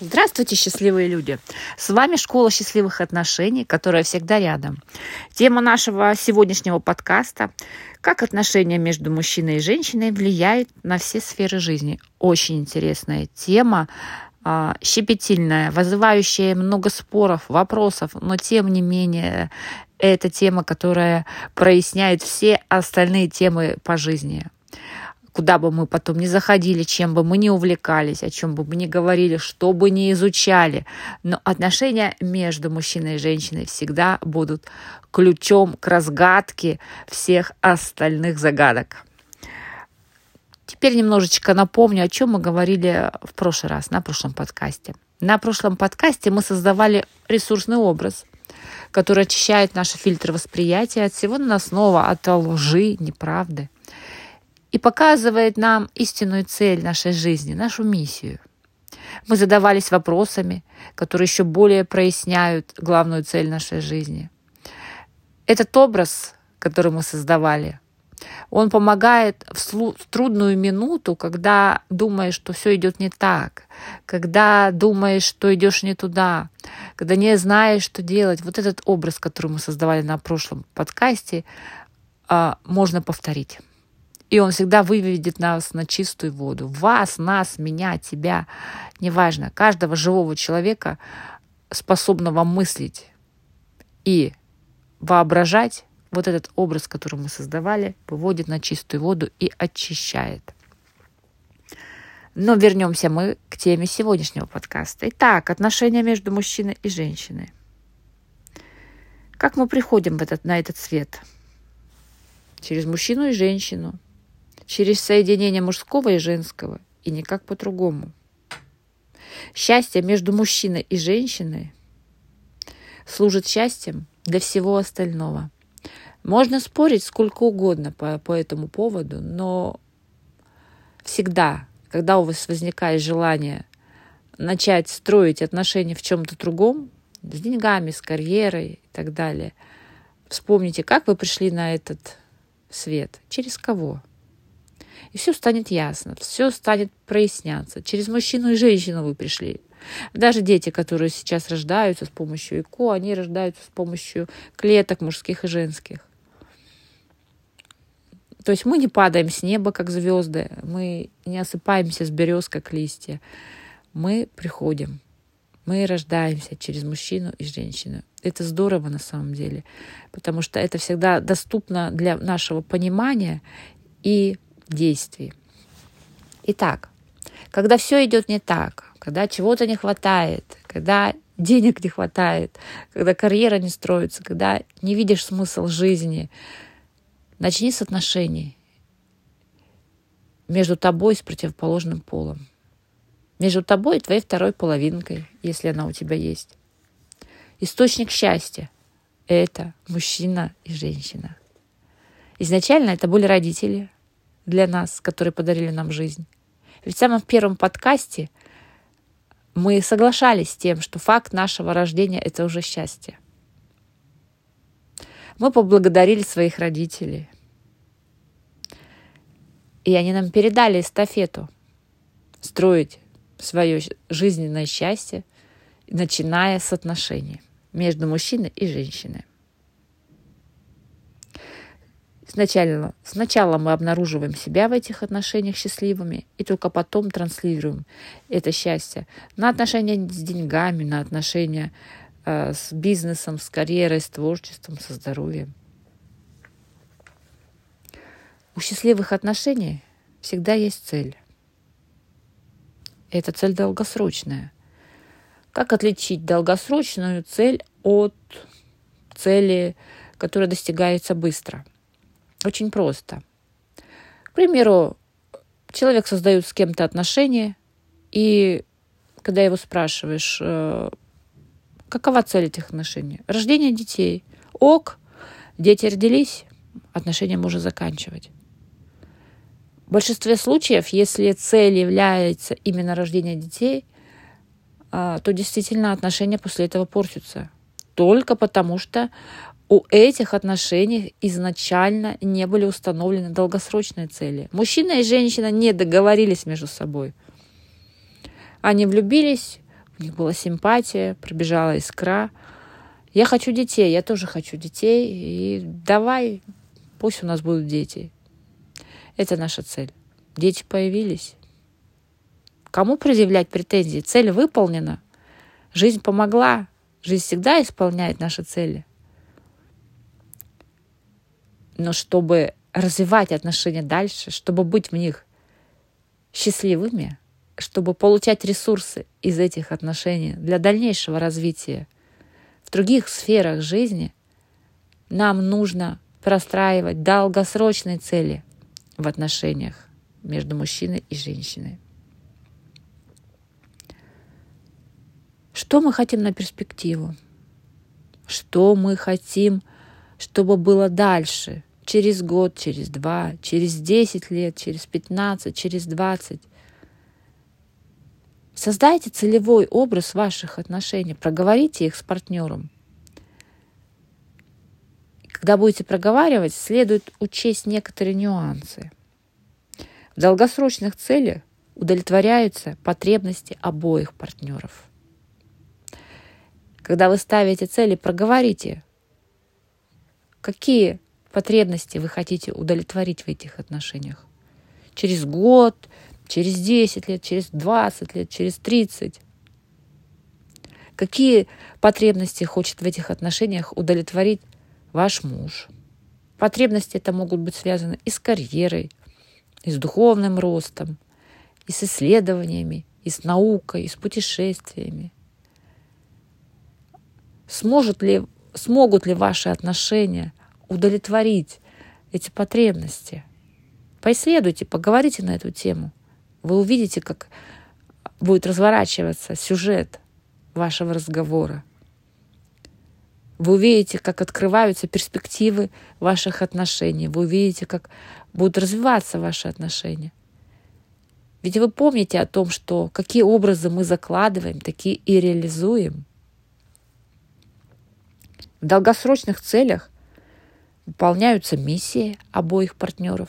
Здравствуйте, счастливые люди! С вами Школа счастливых отношений, которая всегда рядом. Тема нашего сегодняшнего подкаста – как отношения между мужчиной и женщиной влияют на все сферы жизни. Очень интересная тема, а, щепетильная, вызывающая много споров, вопросов, но тем не менее это тема, которая проясняет все остальные темы по жизни куда бы мы потом не заходили, чем бы мы не увлекались, о чем бы мы не говорили, что бы не изучали. Но отношения между мужчиной и женщиной всегда будут ключом к разгадке всех остальных загадок. Теперь немножечко напомню, о чем мы говорили в прошлый раз, на прошлом подкасте. На прошлом подкасте мы создавали ресурсный образ, который очищает наши фильтры восприятия от всего наносного, от лжи, неправды и показывает нам истинную цель нашей жизни, нашу миссию. Мы задавались вопросами, которые еще более проясняют главную цель нашей жизни. Этот образ, который мы создавали, он помогает в, трудную минуту, когда думаешь, что все идет не так, когда думаешь, что идешь не туда, когда не знаешь, что делать. Вот этот образ, который мы создавали на прошлом подкасте, а, можно повторить. И Он всегда выведет нас на чистую воду. Вас, нас, меня, тебя, неважно, каждого живого человека, способного мыслить и воображать, вот этот образ, который мы создавали, выводит на чистую воду и очищает. Но вернемся мы к теме сегодняшнего подкаста. Итак, отношения между мужчиной и женщиной. Как мы приходим в этот, на этот свет? Через мужчину и женщину – через соединение мужского и женского, и никак по-другому. Счастье между мужчиной и женщиной служит счастьем для всего остального. Можно спорить сколько угодно по, по этому поводу, но всегда, когда у вас возникает желание начать строить отношения в чем-то другом, с деньгами, с карьерой и так далее, вспомните, как вы пришли на этот свет, через кого – и все станет ясно, все станет проясняться. Через мужчину и женщину вы пришли. Даже дети, которые сейчас рождаются с помощью ЭКО, они рождаются с помощью клеток мужских и женских. То есть мы не падаем с неба, как звезды, мы не осыпаемся с берез, как листья. Мы приходим, мы рождаемся через мужчину и женщину. Это здорово на самом деле, потому что это всегда доступно для нашего понимания и действий. Итак, когда все идет не так, когда чего-то не хватает, когда денег не хватает, когда карьера не строится, когда не видишь смысл жизни, начни с отношений между тобой с противоположным полом. Между тобой и твоей второй половинкой, если она у тебя есть. Источник счастья – это мужчина и женщина. Изначально это были родители, для нас, которые подарили нам жизнь. Ведь в самом первом подкасте мы соглашались с тем, что факт нашего рождения — это уже счастье. Мы поблагодарили своих родителей. И они нам передали эстафету строить свое жизненное счастье, начиная с отношений между мужчиной и женщиной. Сначала, сначала мы обнаруживаем себя в этих отношениях счастливыми, и только потом транслируем это счастье на отношения с деньгами, на отношения э, с бизнесом, с карьерой, с творчеством, со здоровьем. У счастливых отношений всегда есть цель. эта цель долгосрочная. Как отличить долгосрочную цель от цели, которая достигается быстро – очень просто. К примеру, человек создает с кем-то отношения, и когда его спрашиваешь, э, какова цель этих отношений? Рождение детей. Ок, дети родились, отношения можно заканчивать. В большинстве случаев, если цель является именно рождение детей, э, то действительно отношения после этого портятся. Только потому что у этих отношений изначально не были установлены долгосрочные цели. Мужчина и женщина не договорились между собой. Они влюбились, у них была симпатия, пробежала искра. Я хочу детей, я тоже хочу детей, и давай, пусть у нас будут дети. Это наша цель. Дети появились. Кому предъявлять претензии? Цель выполнена. Жизнь помогла. Жизнь всегда исполняет наши цели. Но чтобы развивать отношения дальше, чтобы быть в них счастливыми, чтобы получать ресурсы из этих отношений для дальнейшего развития в других сферах жизни, нам нужно простраивать долгосрочные цели в отношениях между мужчиной и женщиной. Что мы хотим на перспективу? Что мы хотим, чтобы было дальше? Через год, через два, через десять лет, через пятнадцать, через двадцать. Создайте целевой образ ваших отношений, проговорите их с партнером. Когда будете проговаривать, следует учесть некоторые нюансы. В долгосрочных целях удовлетворяются потребности обоих партнеров. Когда вы ставите цели, проговорите, какие потребности вы хотите удовлетворить в этих отношениях. Через год, через 10 лет, через 20 лет, через 30. Какие потребности хочет в этих отношениях удовлетворить ваш муж? Потребности это могут быть связаны и с карьерой, и с духовным ростом, и с исследованиями, и с наукой, и с путешествиями. Сможет ли, смогут ли ваши отношения удовлетворить эти потребности? Поисследуйте, поговорите на эту тему. Вы увидите, как будет разворачиваться сюжет вашего разговора. Вы увидите, как открываются перспективы ваших отношений. Вы увидите, как будут развиваться ваши отношения. Ведь вы помните о том, что какие образы мы закладываем, такие и реализуем. В долгосрочных целях выполняются миссии обоих партнеров.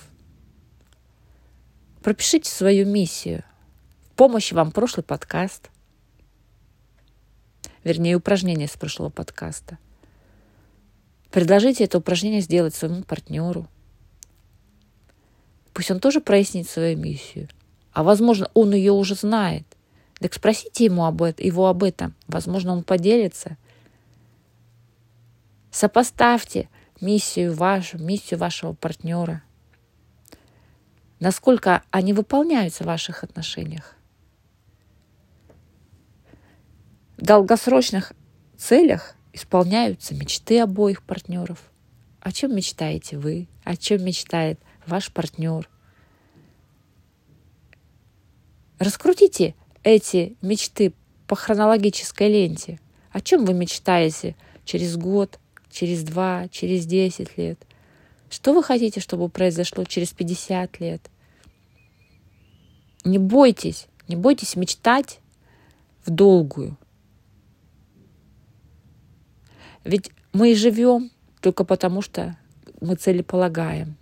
Пропишите свою миссию. В помощь вам прошлый подкаст. Вернее, упражнение с прошлого подкаста. Предложите это упражнение сделать своему партнеру. Пусть он тоже прояснит свою миссию. А возможно, он ее уже знает. Так спросите ему об этом, его об этом. Возможно, он поделится – Сопоставьте миссию вашу, миссию вашего партнера. Насколько они выполняются в ваших отношениях. В долгосрочных целях исполняются мечты обоих партнеров. О чем мечтаете вы? О чем мечтает ваш партнер? Раскрутите эти мечты по хронологической ленте. О чем вы мечтаете через год, через два, через десять лет? Что вы хотите, чтобы произошло через 50 лет? Не бойтесь, не бойтесь мечтать в долгую. Ведь мы живем только потому, что мы целеполагаем.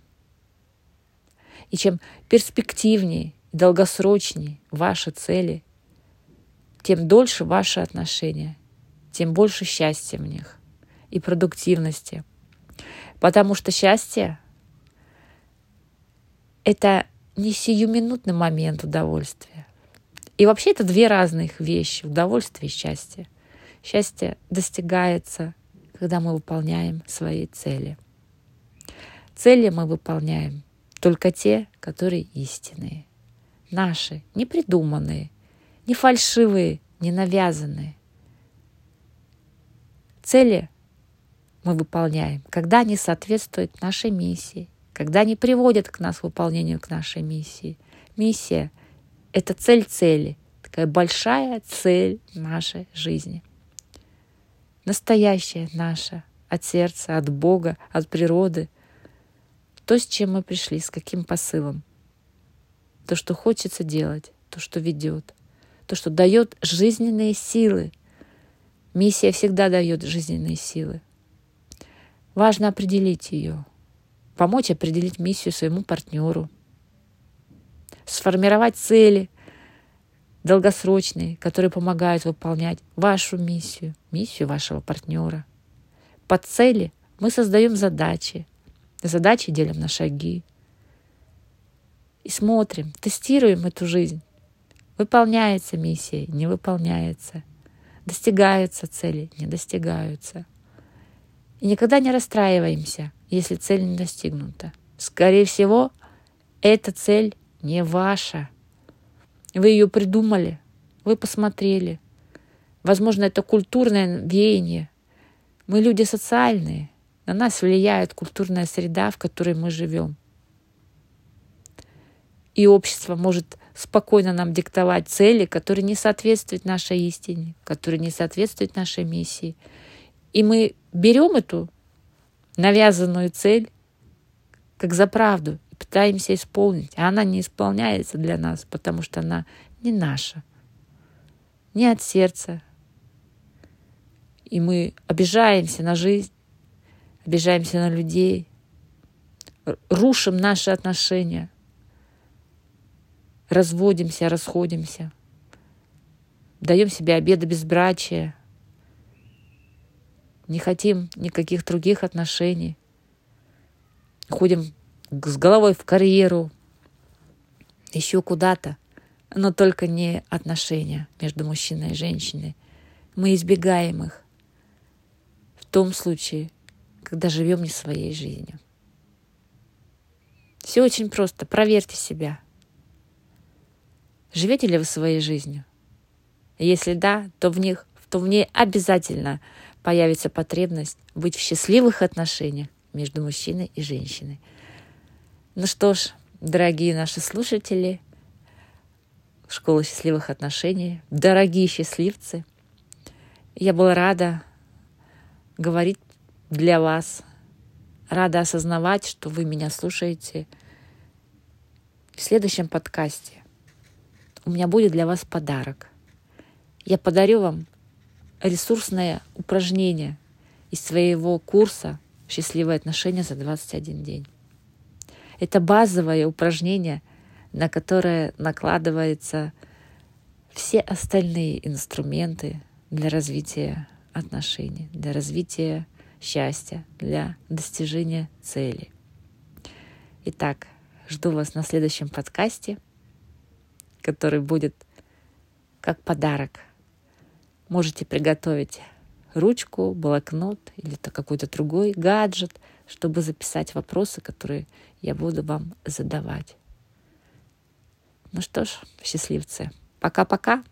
И чем перспективнее долгосрочнее ваши цели, тем дольше ваши отношения, тем больше счастья в них и продуктивности. Потому что счастье — это не сиюминутный момент удовольствия. И вообще это две разных вещи — удовольствие и счастье. Счастье достигается, когда мы выполняем свои цели. Цели мы выполняем только те, которые истинные, наши, не придуманные, не фальшивые, не навязанные. Цели мы выполняем, когда они соответствуют нашей миссии, когда они приводят к нас выполнению к нашей миссии. Миссия — это цель цели, такая большая цель нашей жизни. Настоящая наша, от сердца, от Бога, от природы. То, с чем мы пришли, с каким посылом. То, что хочется делать, то, что ведет, то, что дает жизненные силы. Миссия всегда дает жизненные силы. Важно определить ее, помочь определить миссию своему партнеру, сформировать цели, долгосрочные, которые помогают выполнять вашу миссию, миссию вашего партнера. Под цели мы создаем задачи, задачи делим на шаги. И смотрим, тестируем эту жизнь. Выполняется миссия, не выполняется. Достигаются цели, не достигаются. И никогда не расстраиваемся, если цель не достигнута. Скорее всего, эта цель не ваша. Вы ее придумали, вы посмотрели. Возможно, это культурное веяние. Мы люди социальные. На нас влияет культурная среда, в которой мы живем. И общество может спокойно нам диктовать цели, которые не соответствуют нашей истине, которые не соответствуют нашей миссии. И мы берем эту навязанную цель как за правду и пытаемся исполнить, а она не исполняется для нас, потому что она не наша, не от сердца. И мы обижаемся на жизнь, обижаемся на людей, рушим наши отношения, разводимся, расходимся, даем себе обеды безбрачия, не хотим никаких других отношений, ходим с головой в карьеру, еще куда-то, но только не отношения между мужчиной и женщиной. Мы избегаем их в том случае, когда живем не своей жизнью. Все очень просто. Проверьте себя. Живете ли вы своей жизнью? Если да, то в них, то в ней обязательно появится потребность быть в счастливых отношениях между мужчиной и женщиной. Ну что ж, дорогие наши слушатели, Школа счастливых отношений, дорогие счастливцы, я была рада говорить для вас, рада осознавать, что вы меня слушаете. В следующем подкасте у меня будет для вас подарок. Я подарю вам ресурсное упражнение из своего курса «Счастливые отношения за 21 день». Это базовое упражнение, на которое накладываются все остальные инструменты для развития отношений, для развития счастья, для достижения цели. Итак, жду вас на следующем подкасте, который будет как подарок Можете приготовить ручку, блокнот или какой-то другой гаджет, чтобы записать вопросы, которые я буду вам задавать. Ну что ж, счастливцы, пока-пока.